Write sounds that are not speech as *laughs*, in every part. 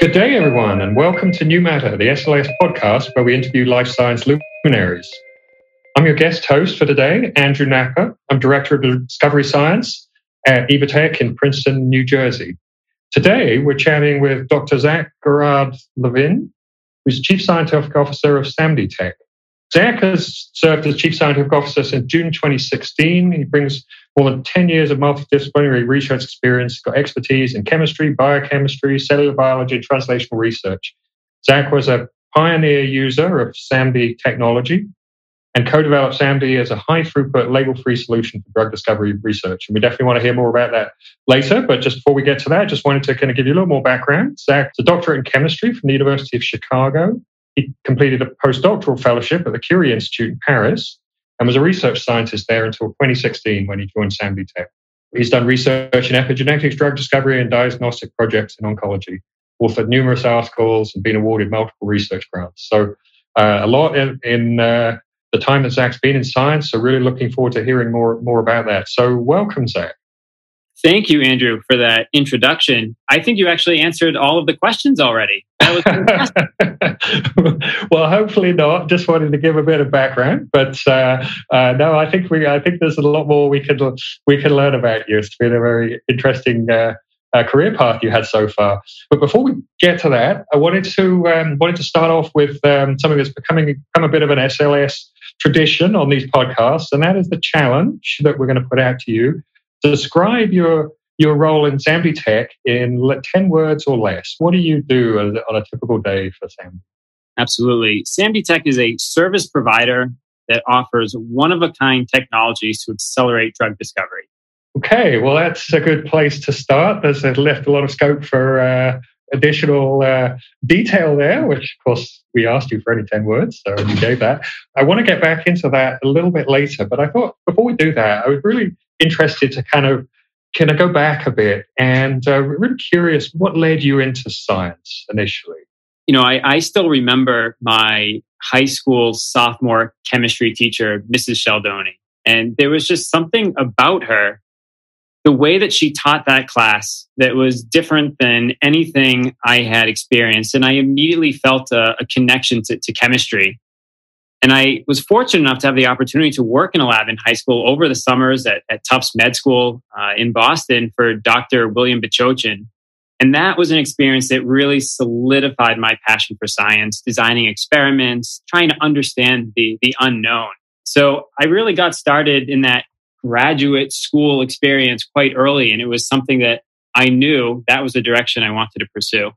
Good day, everyone, and welcome to New Matter, the SLAS podcast where we interview life science luminaries. I'm your guest host for today, Andrew Napper. I'm Director of Discovery Science at Evotec in Princeton, New Jersey. Today, we're chatting with Dr. Zack Gerard Levin, who's Chief Scientific Officer of SamDTech. Zack has served as Chief Scientific Officer since June 2016. He brings more than 10 years of multidisciplinary research experience, got expertise in chemistry, biochemistry, cellular biology, and translational research. Zack was a pioneer user of SAMDI technology and co-developed SAMDI as a high throughput label-free solution for drug discovery research. And we definitely want to hear more about that later. But just before we get to that, I just wanted to kind of give you a little more background. Zack's a doctorate in chemistry from the University of Chicago. He completed a postdoctoral fellowship at the Curie Institute in Paris and was a research scientist there until 2016 when he joined SAMDI Tech. He's done research in epigenetics, drug discovery, and diagnostic projects in oncology, authored numerous articles, and been awarded multiple research grants. So, uh, a lot in, in uh, the time that Zack's been in science. So, really looking forward to hearing more, more about that. So, welcome, Zack. Thank you, Andrew, for that introduction. I think you actually answered all of the questions already. *laughs* well, hopefully not. Just wanted to give a bit of background, but uh, uh, no, I think we, I think there's a lot more we could we could learn about you. It's been a very interesting uh, uh, career path you had so far. But before we get to that, I wanted to um, wanted to start off with um, something that's becoming become a bit of an SLAS tradition on these podcasts, and that is the challenge that we're going to put out to you describe your your role in SAMDI Tech in 10 words or less. What do you do on a typical day for SAMDI? Absolutely. SAMDI Tech is a service provider that offers one of a kind technologies to accelerate drug discovery. Okay, well, that's a good place to start. There's left a lot of scope for uh, additional uh, detail there, which, of course, we asked you for only 10 words, so you gave that. I want to get back into that a little bit later, but I thought before we do that, I would really interested to kind of can I go back a bit and uh, really curious what led you into science initially? You know, I, I still remember my high school sophomore chemistry teacher, Mrs. Sheldoni, and there was just something about her, the way that she taught that class that was different than anything I had experienced. And I immediately felt a, a connection to, to chemistry. And I was fortunate enough to have the opportunity to work in a lab in high school over the summers at, at Tufts Med School uh, in Boston for Dr. William Bachovchin. And that was an experience that really solidified my passion for science, designing experiments, trying to understand the, the unknown. So I really got started in that graduate school experience quite early. And it was something that I knew that was the direction I wanted to pursue.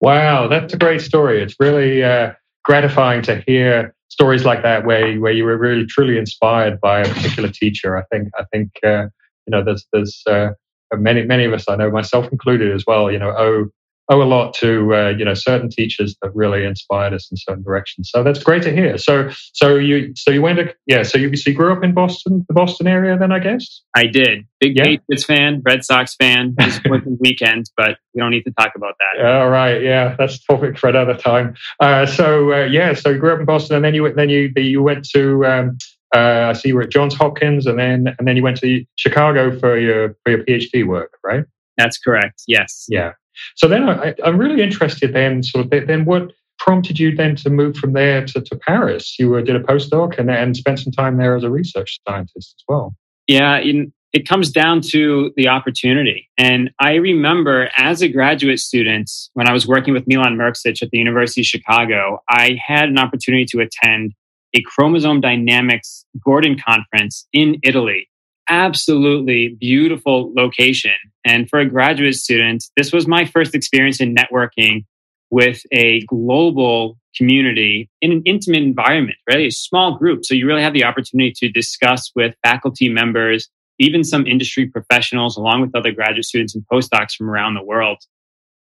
Wow, that's a great story. It's really uh, gratifying to hear stories like that where where you were really truly inspired by a particular teacher. I think I think uh, you know there's there's uh, many many of us I know myself included as well. You know owe owe a lot to uh, you know certain teachers that really inspired us in certain directions. So that's great to hear. So so you so you went to yeah so you so you grew up in Boston the Boston area then I guess I did big yeah. Patriots fan Red Sox fan *laughs* disappointing weekend but we don't need to talk about that. All right yeah that's topic for another time. Uh, so uh, yeah so you grew up in Boston and then you then you you went to um, uh, I see you were at Johns Hopkins and then and then you went to Chicago for your for your PhD work right. That's correct. Yes. Yeah. So then I, am really interested then, sort of, then what prompted you then to move from there to, to Paris? You did a postdoc and, and spent some time there as a research scientist as well. Yeah, in, it comes down to the opportunity. And I remember as a graduate student, when I was working with Milan Mrksich at the University of Chicago, I had an opportunity to attend a chromosome dynamics Gordon conference in Italy absolutely beautiful location. And for a graduate student, this was my first experience in networking with a global community in an intimate environment, really a small group. So you really have the opportunity to discuss with faculty members, even some industry professionals, along with other graduate students and postdocs from around the world.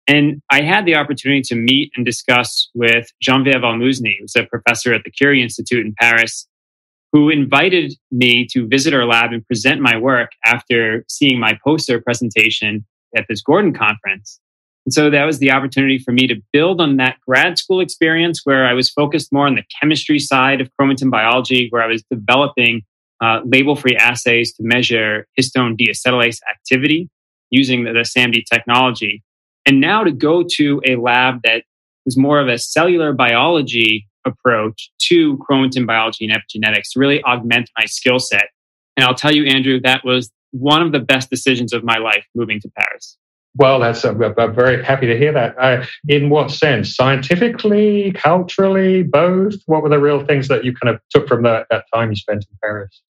And I had the opportunity to meet and discuss with Geneviève Almouzni, who's a professor at the Curie Institute in Paris, who invited me to visit our lab and present my work after seeing my poster presentation at this Gordon conference. And so that was the opportunity for me to build on that grad school experience where I was focused more on the chemistry side of chromatin biology, where I was developing uh, label free assays to measure histone deacetylase activity using the, the SAMDI technology. And now to go to a lab that was more of a cellular biology approach to chromatin biology and epigenetics to really augment my skill set. And I'll tell you, Andrew, that was one of the best decisions of my life moving to Paris. Well, that's I'm, I'm very happy to hear that. Uh, in what sense? Scientifically, culturally, both? What were the real things that you kind of took from that, that time you spent in Paris?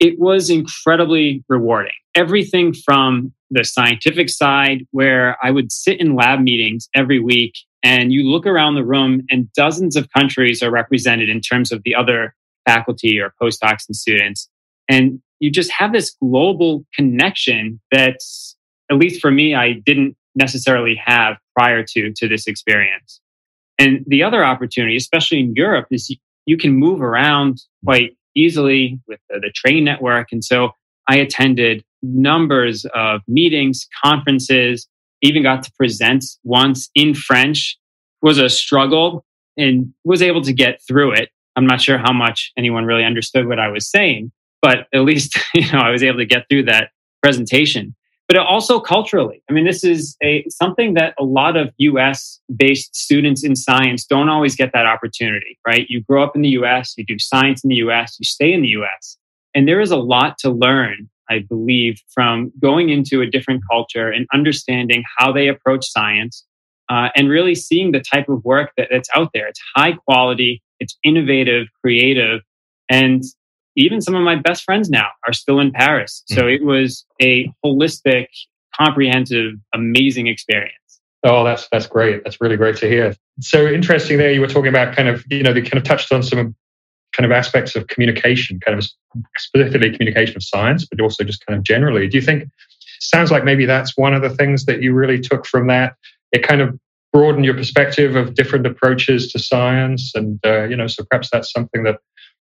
It was incredibly rewarding. Everything from the scientific side, where I would sit in lab meetings every week and you look around the room and dozens of countries are represented in terms of the other faculty or postdocs and students. And you just have this global connection that's, at least for me, I didn't necessarily have prior to, to this experience. And the other opportunity, especially in Europe, is you can move around quite easily with the, the train network. And so I attended numbers of meetings, conferences, even got to present once in French, was a struggle and was able to get through it. I'm not sure how much anyone really understood what I was saying, but at least, *laughs* you know, I was able to get through that presentation. But also culturally, I mean, this is a something that a lot of US based students in science don't always get that opportunity, right? You grow up in the US, you do science in the US, you stay in the US. And there is a lot to learn I believe, from going into a different culture and understanding how they approach science uh, and really seeing the type of work that, that's out there. It's high quality, it's innovative, creative, and even some of my best friends now are still in Paris. So hmm. it was a holistic, comprehensive, amazing experience. Oh, that's that's great. That's really great to hear. So interesting there. You were talking about kind of, you know, they kind of touched on some kind of aspects of communication, kind of specifically communication of science, but also just kind of generally. Do you think sounds like maybe that's one of the things that you really took from that? It kind of broadened your perspective of different approaches to science, and uh, you know, so perhaps that's something that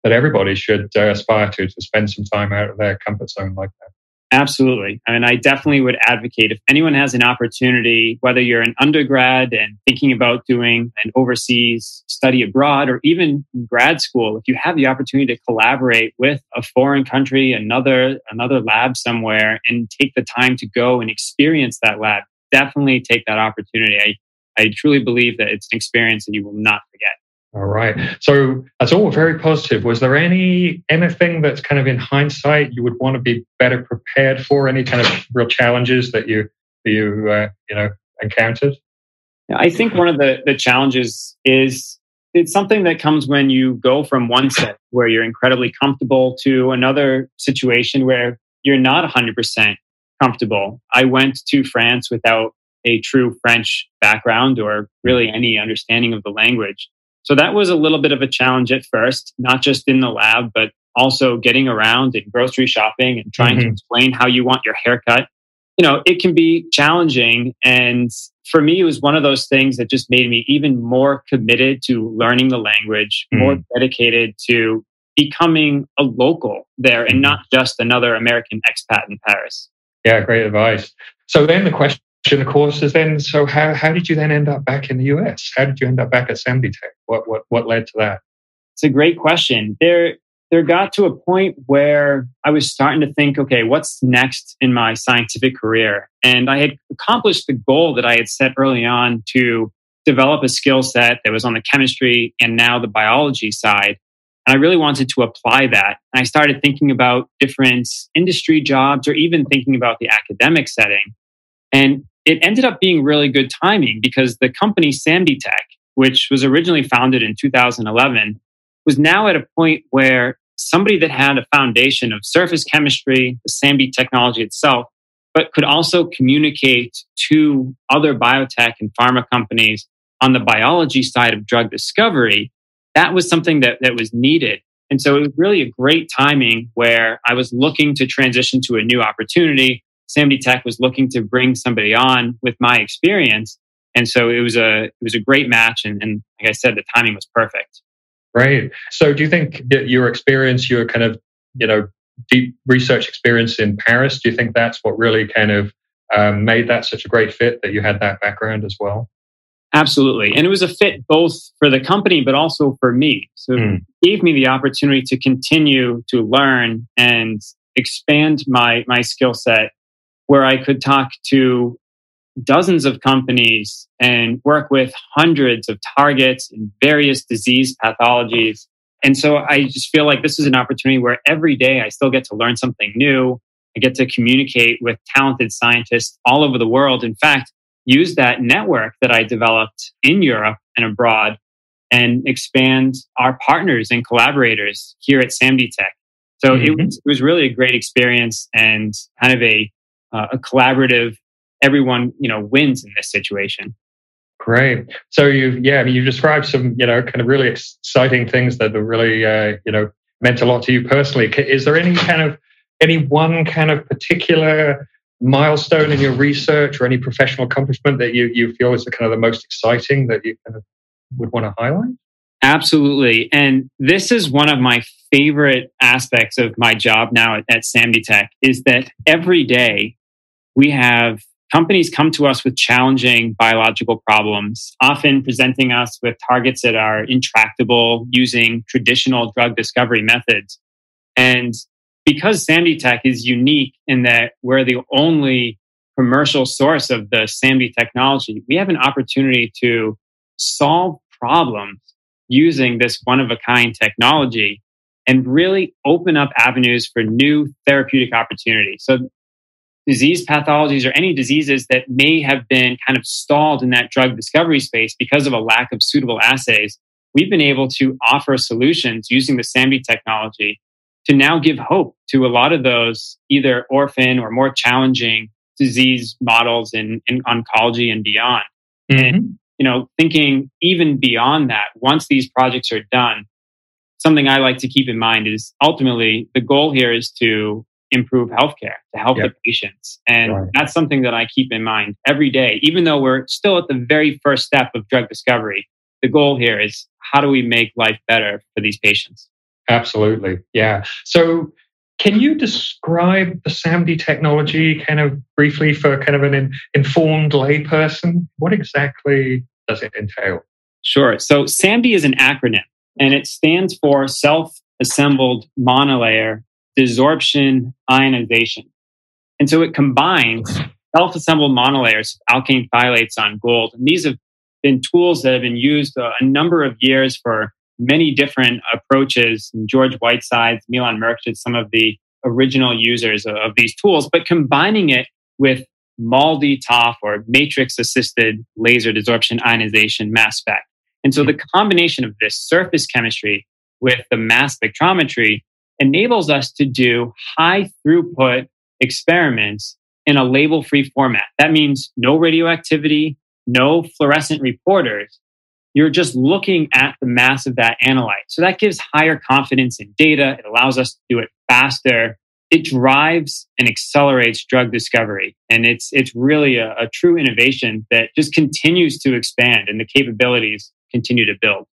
that everybody should uh, aspire to to spend some time out of their comfort zone like that. Absolutely. I mean, I definitely would advocate if anyone has an opportunity, whether you're an undergrad and thinking about doing an overseas study abroad or even grad school, if you have the opportunity to collaborate with a foreign country, another, another lab somewhere and take the time to go and experience that lab, definitely take that opportunity. I, I truly believe that it's an experience that you will not forget. All right. So that's all very positive. Was there any anything that's kind of in hindsight you would want to be better prepared for? Any kind of real challenges that you you uh, you know encountered? I think one of the the challenges is it's something that comes when you go from one set where you're incredibly comfortable to another situation where you're not 100% comfortable. I went to France without a true French background or really any understanding of the language. So that was a little bit of a challenge at first, not just in the lab, but also getting around and grocery shopping and trying mm-hmm. to explain how you want your haircut. You know, it can be challenging. And for me, it was one of those things that just made me even more committed to learning the language, mm-hmm. more dedicated to becoming a local there and mm-hmm. not just another American expat in Paris. Yeah, great advice. So then the question of course, is then so how, how did you then end up back in the US? How did you end up back at SAMDI Tech? What, what, what led to that? It's a great question. There, there got to a point where I was starting to think, okay, what's next in my scientific career? And I had accomplished the goal that I had set early on to develop a skill set that was on the chemistry and now the biology side. And I really wanted to apply that. And I started thinking about different industry jobs or even thinking about the academic setting. And it ended up being really good timing because the company SAMDI Tech, which was originally founded in 2011, was now at a point where somebody that had a foundation of surface chemistry, the SAMDI technology itself, but could also communicate to other biotech and pharma companies on the biology side of drug discovery, that was something that, that was needed. And so it was really a great timing where I was looking to transition to a new opportunity SAMDI Tech was looking to bring somebody on with my experience. And so it was a it was a great match and, and like I said, the timing was perfect. Right. So do you think that your experience, your kind of, you know, deep research experience in Paris, do you think that's what really kind of um, made that such a great fit that you had that background as well? Absolutely. And it was a fit both for the company, but also for me. So mm. it gave me the opportunity to continue to learn and expand my, my skill set where I could talk to dozens of companies and work with hundreds of targets in various disease pathologies. And so I just feel like this is an opportunity where every day I still get to learn something new. I get to communicate with talented scientists all over the world. In fact, use that network that I developed in Europe and abroad and expand our partners and collaborators here at SAMDI Tech. So mm-hmm. it, was, it was really a great experience and kind of a, uh, a collaborative, everyone, you know, wins in this situation. Great. So you, yeah, I mean, you described some, you know, kind of really exciting things that really, uh, you know, meant a lot to you personally. Is there any kind of, any one kind of particular milestone in your research or any professional accomplishment that you, you feel is the kind of the most exciting that you kind of would want to highlight? Absolutely. And this is one of my favorite aspects of my job now at, at Tech is that every day we have companies come to us with challenging biological problems, often presenting us with targets that are intractable using traditional drug discovery methods. And because SAMDI Tech is unique in that we're the only commercial source of the SAMDI technology, we have an opportunity to solve problems using this one of a kind technology and really open up avenues for new therapeutic opportunities. So, disease pathologies or any diseases that may have been kind of stalled in that drug discovery space because of a lack of suitable assays, we've been able to offer solutions using the SAMDI technology to now give hope to a lot of those either orphan or more challenging disease models in, in oncology and beyond. Mm-hmm. And you know, thinking even beyond that, once these projects are done, something I like to keep in mind is ultimately the goal here is to improve healthcare, to help yep. the patients. And right. that's something that I keep in mind every day, even though we're still at the very first step of drug discovery. The goal here is how do we make life better for these patients? Absolutely. Yeah. So can you describe the SAMDI technology kind of briefly for kind of an in, informed layperson? What exactly does it entail? Sure. So SAMDI is an acronym and it stands for self assembled monolayer desorption ionization. And so it combines self assembled monolayers of alkanethiolates on gold. And these have been tools that have been used a, a number of years for many different approaches. And George Whitesides, Milan Mrksich, some of the original users of, of these tools, but combining it with MALDI-TOF or matrix assisted laser desorption ionization mass spec. And so the hmm. combination of this surface chemistry with the mass spectrometry enables us to do high throughput experiments in a label free format. That means no radioactivity, no fluorescent reporters. You're just looking at the mass of that analyte. So that gives higher confidence in data. It allows us to do it faster it drives and accelerates drug discovery. And it's, it's really a, a true innovation that just continues to expand and the capabilities continue to build.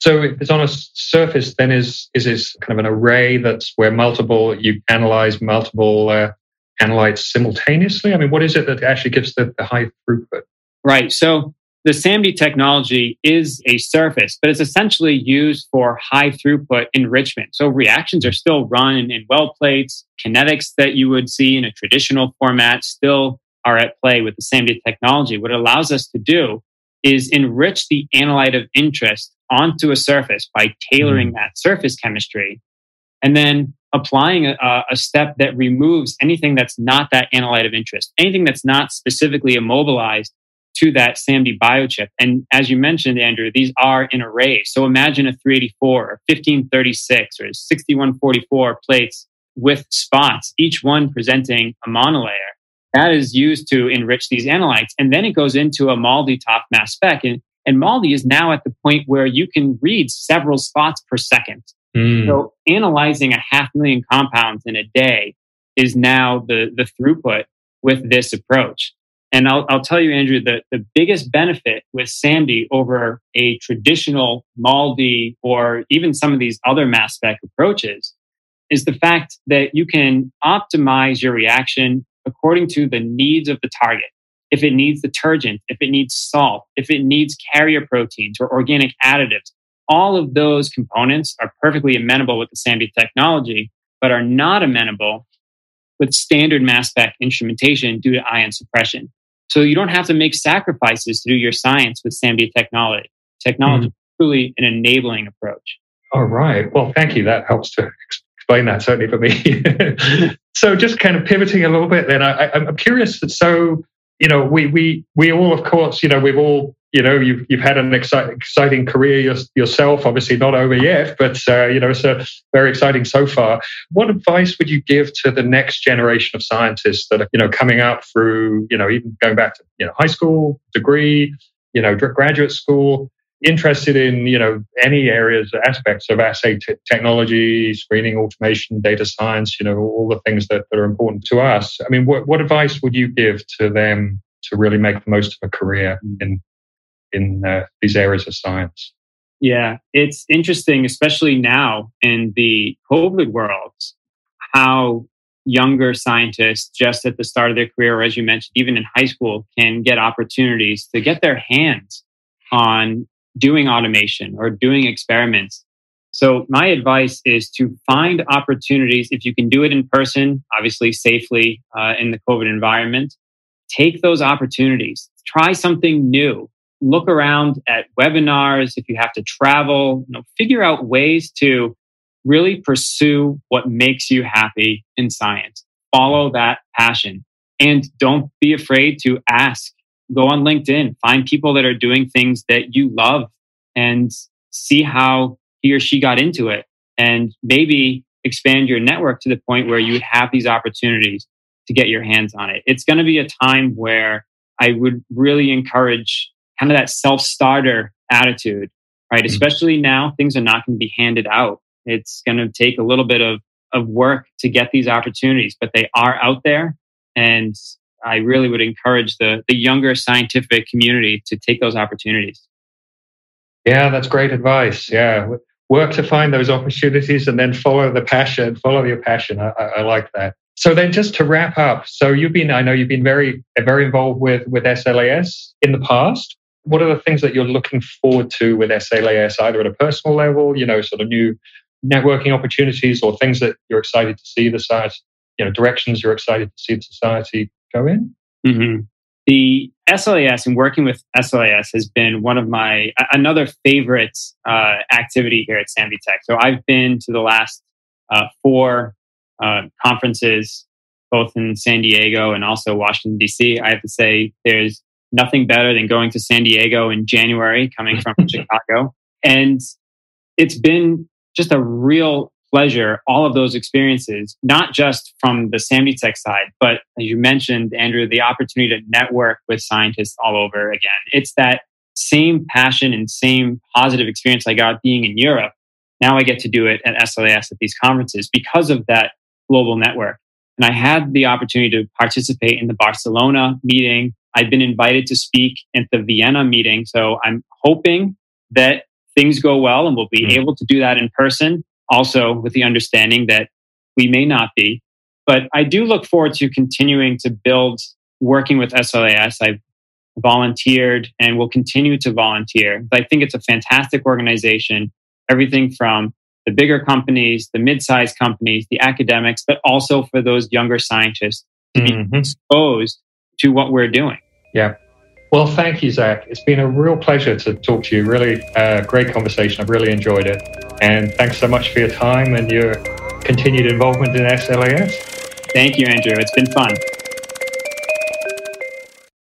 So if it's on a surface, then is is this kind of an array that's where multiple you analyze multiple uh, analytes simultaneously? I mean, what is it that actually gives the, the high throughput? Right. So the SAMDI technology is a surface, but it's essentially used for high throughput enrichment. So reactions are still run in well plates. Kinetics that you would see in a traditional format still are at play with the SAMDI technology. What it allows us to do is enrich the analyte of interest onto a surface by tailoring mm-hmm. that surface chemistry and then applying a, a, step that removes anything that's not that analyte of interest, anything that's not specifically immobilized to that SAMDI biochip. And as you mentioned, Andrew, these are in arrays. So imagine a 384 or 1536 or 6144 plates with spots, each one presenting a monolayer. That is used to enrich these analytes. And then it goes into a MALDI-TOF mass spec. And, and MALDI is now at the point where you can read several spots per second. Mm. So analyzing a half million compounds in a day is now the, the throughput with this approach. And I'll, I'll tell you, Andrew, that the biggest benefit with SAMDI over a traditional MALDI or even some of these other mass spec approaches is the fact that you can optimize your reaction according to the needs of the target. If it needs detergent, if it needs salt, if it needs carrier proteins or organic additives, all of those components are perfectly amenable with the SAMDI technology, but are not amenable with standard mass spec instrumentation due to ion suppression. So you don't have to make sacrifices to do your science with SAMDI technology. Technology is truly an enabling approach. All right. Well, thank you. That helps to explain that certainly for me. *laughs* so just kind of pivoting a little bit then, I, I'm curious. So, you know, we, we, we all, of course, you know, we've all you know you've you've had an exciting exciting career yourself. Obviously, not over yet, but uh, you know it's a very exciting so far. What advice would you give to the next generation of scientists that are you know coming up through you know even going back to you know high school degree, you know graduate school, interested in you know any areas aspects of assay t- technology screening automation data science you know all the things that, that are important to us i mean what, what advice would you give to them to really make the most of a career in in uh, these areas of science. Yeah, it's interesting, especially now in the COVID world, how younger scientists just at the start of their career, or as you mentioned, even in high school, can get opportunities to get their hands on doing automation or doing experiments. So, my advice is to find opportunities. If you can do it in person, obviously safely uh, in the COVID environment, take those opportunities. Try something new look around at webinars, if you have to travel, you know, figure out ways to really pursue what makes you happy in science. Follow that passion and don't be afraid to ask. Go on LinkedIn, find people that are doing things that you love and see how he or she got into it and maybe expand your network to the point where you would have these opportunities to get your hands on it. It's going to be a time where I would really encourage kind of that self starter attitude, right? Mm-hmm. Especially now, things are not going to be handed out. It's going to take a little bit of, of work to get these opportunities, but they are out there. And I really would encourage the, the younger scientific community to take those opportunities. Yeah, that's great advice. Yeah. Work to find those opportunities and then follow the passion, follow your passion. I, I like that. So then just to wrap up, so you've been, I know you've been very, very involved with, with SLAS in the past what are the things that you're looking forward to with SLAS, either at a personal level, you know, sort of new networking opportunities or things that you're excited to see the society, you know, directions you're excited to see the society go in? Mm-hmm. The SLAS and working with SLAS has been one of my another favorite uh, activity here at SAMDI Tech. So I've been to the last uh, four uh, conferences, both in San Diego and also Washington D.C. I have to say, there's nothing better than going to San Diego in January, coming from *laughs* Chicago. And it's been just a real pleasure, all of those experiences, not just from the SAMDI Tech side, but as you mentioned, Andrew, the opportunity to network with scientists all over again. It's that same passion and same positive experience I got being in Europe. Now I get to do it at SLAS at these conferences because of that global network. And I had the opportunity to participate in the Barcelona meeting I've been invited to speak at the Vienna meeting. So I'm hoping that things go well and we'll be mm-hmm. able to do that in person, also with the understanding that we may not be. But I do look forward to continuing to build working with SLAS. I've volunteered and will continue to volunteer. I think it's a fantastic organization, everything from the bigger companies, the mid-sized companies, the academics, but also for those younger scientists to mm-hmm. be exposed to what we're doing. Yeah. Well, thank you, Zack. It's been a real pleasure to talk to you. Really uh, great conversation. I've really enjoyed it. And thanks so much for your time and your continued involvement in SLAS. Thank you, Andrew. It's been fun.